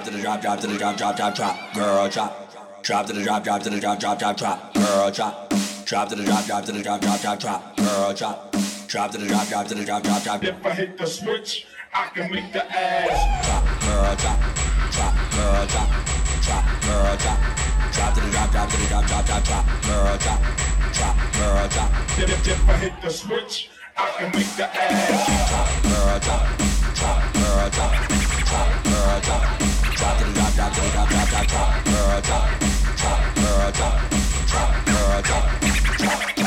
drop to the drop, drop to the drop, drop, drop, drop, girl, drop, drop to the drop, drop to the drop, drop, drop, drop, girl, drop, drop to the drop, drop to the drop, drop, drop, drop, girl, drop, drop to the drop, drop to the drop, drop, drop. If I hit the switch, I can make the ass drop, girl, drop, drop, girl, drop, drop, girl, drop, drop to the drop, drop to the drop, drop, drop, drop, girl, drop, drop, girl, drop. If, if I hit the switch, I can make the ass drop, girl, drop, drop, girl, drop, drop, girl, drop. Drop drop, drop drop, drop, drop, drop. Girl, drop, drop, girl, drop, drop, girl, drop. Drop,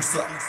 Feel on,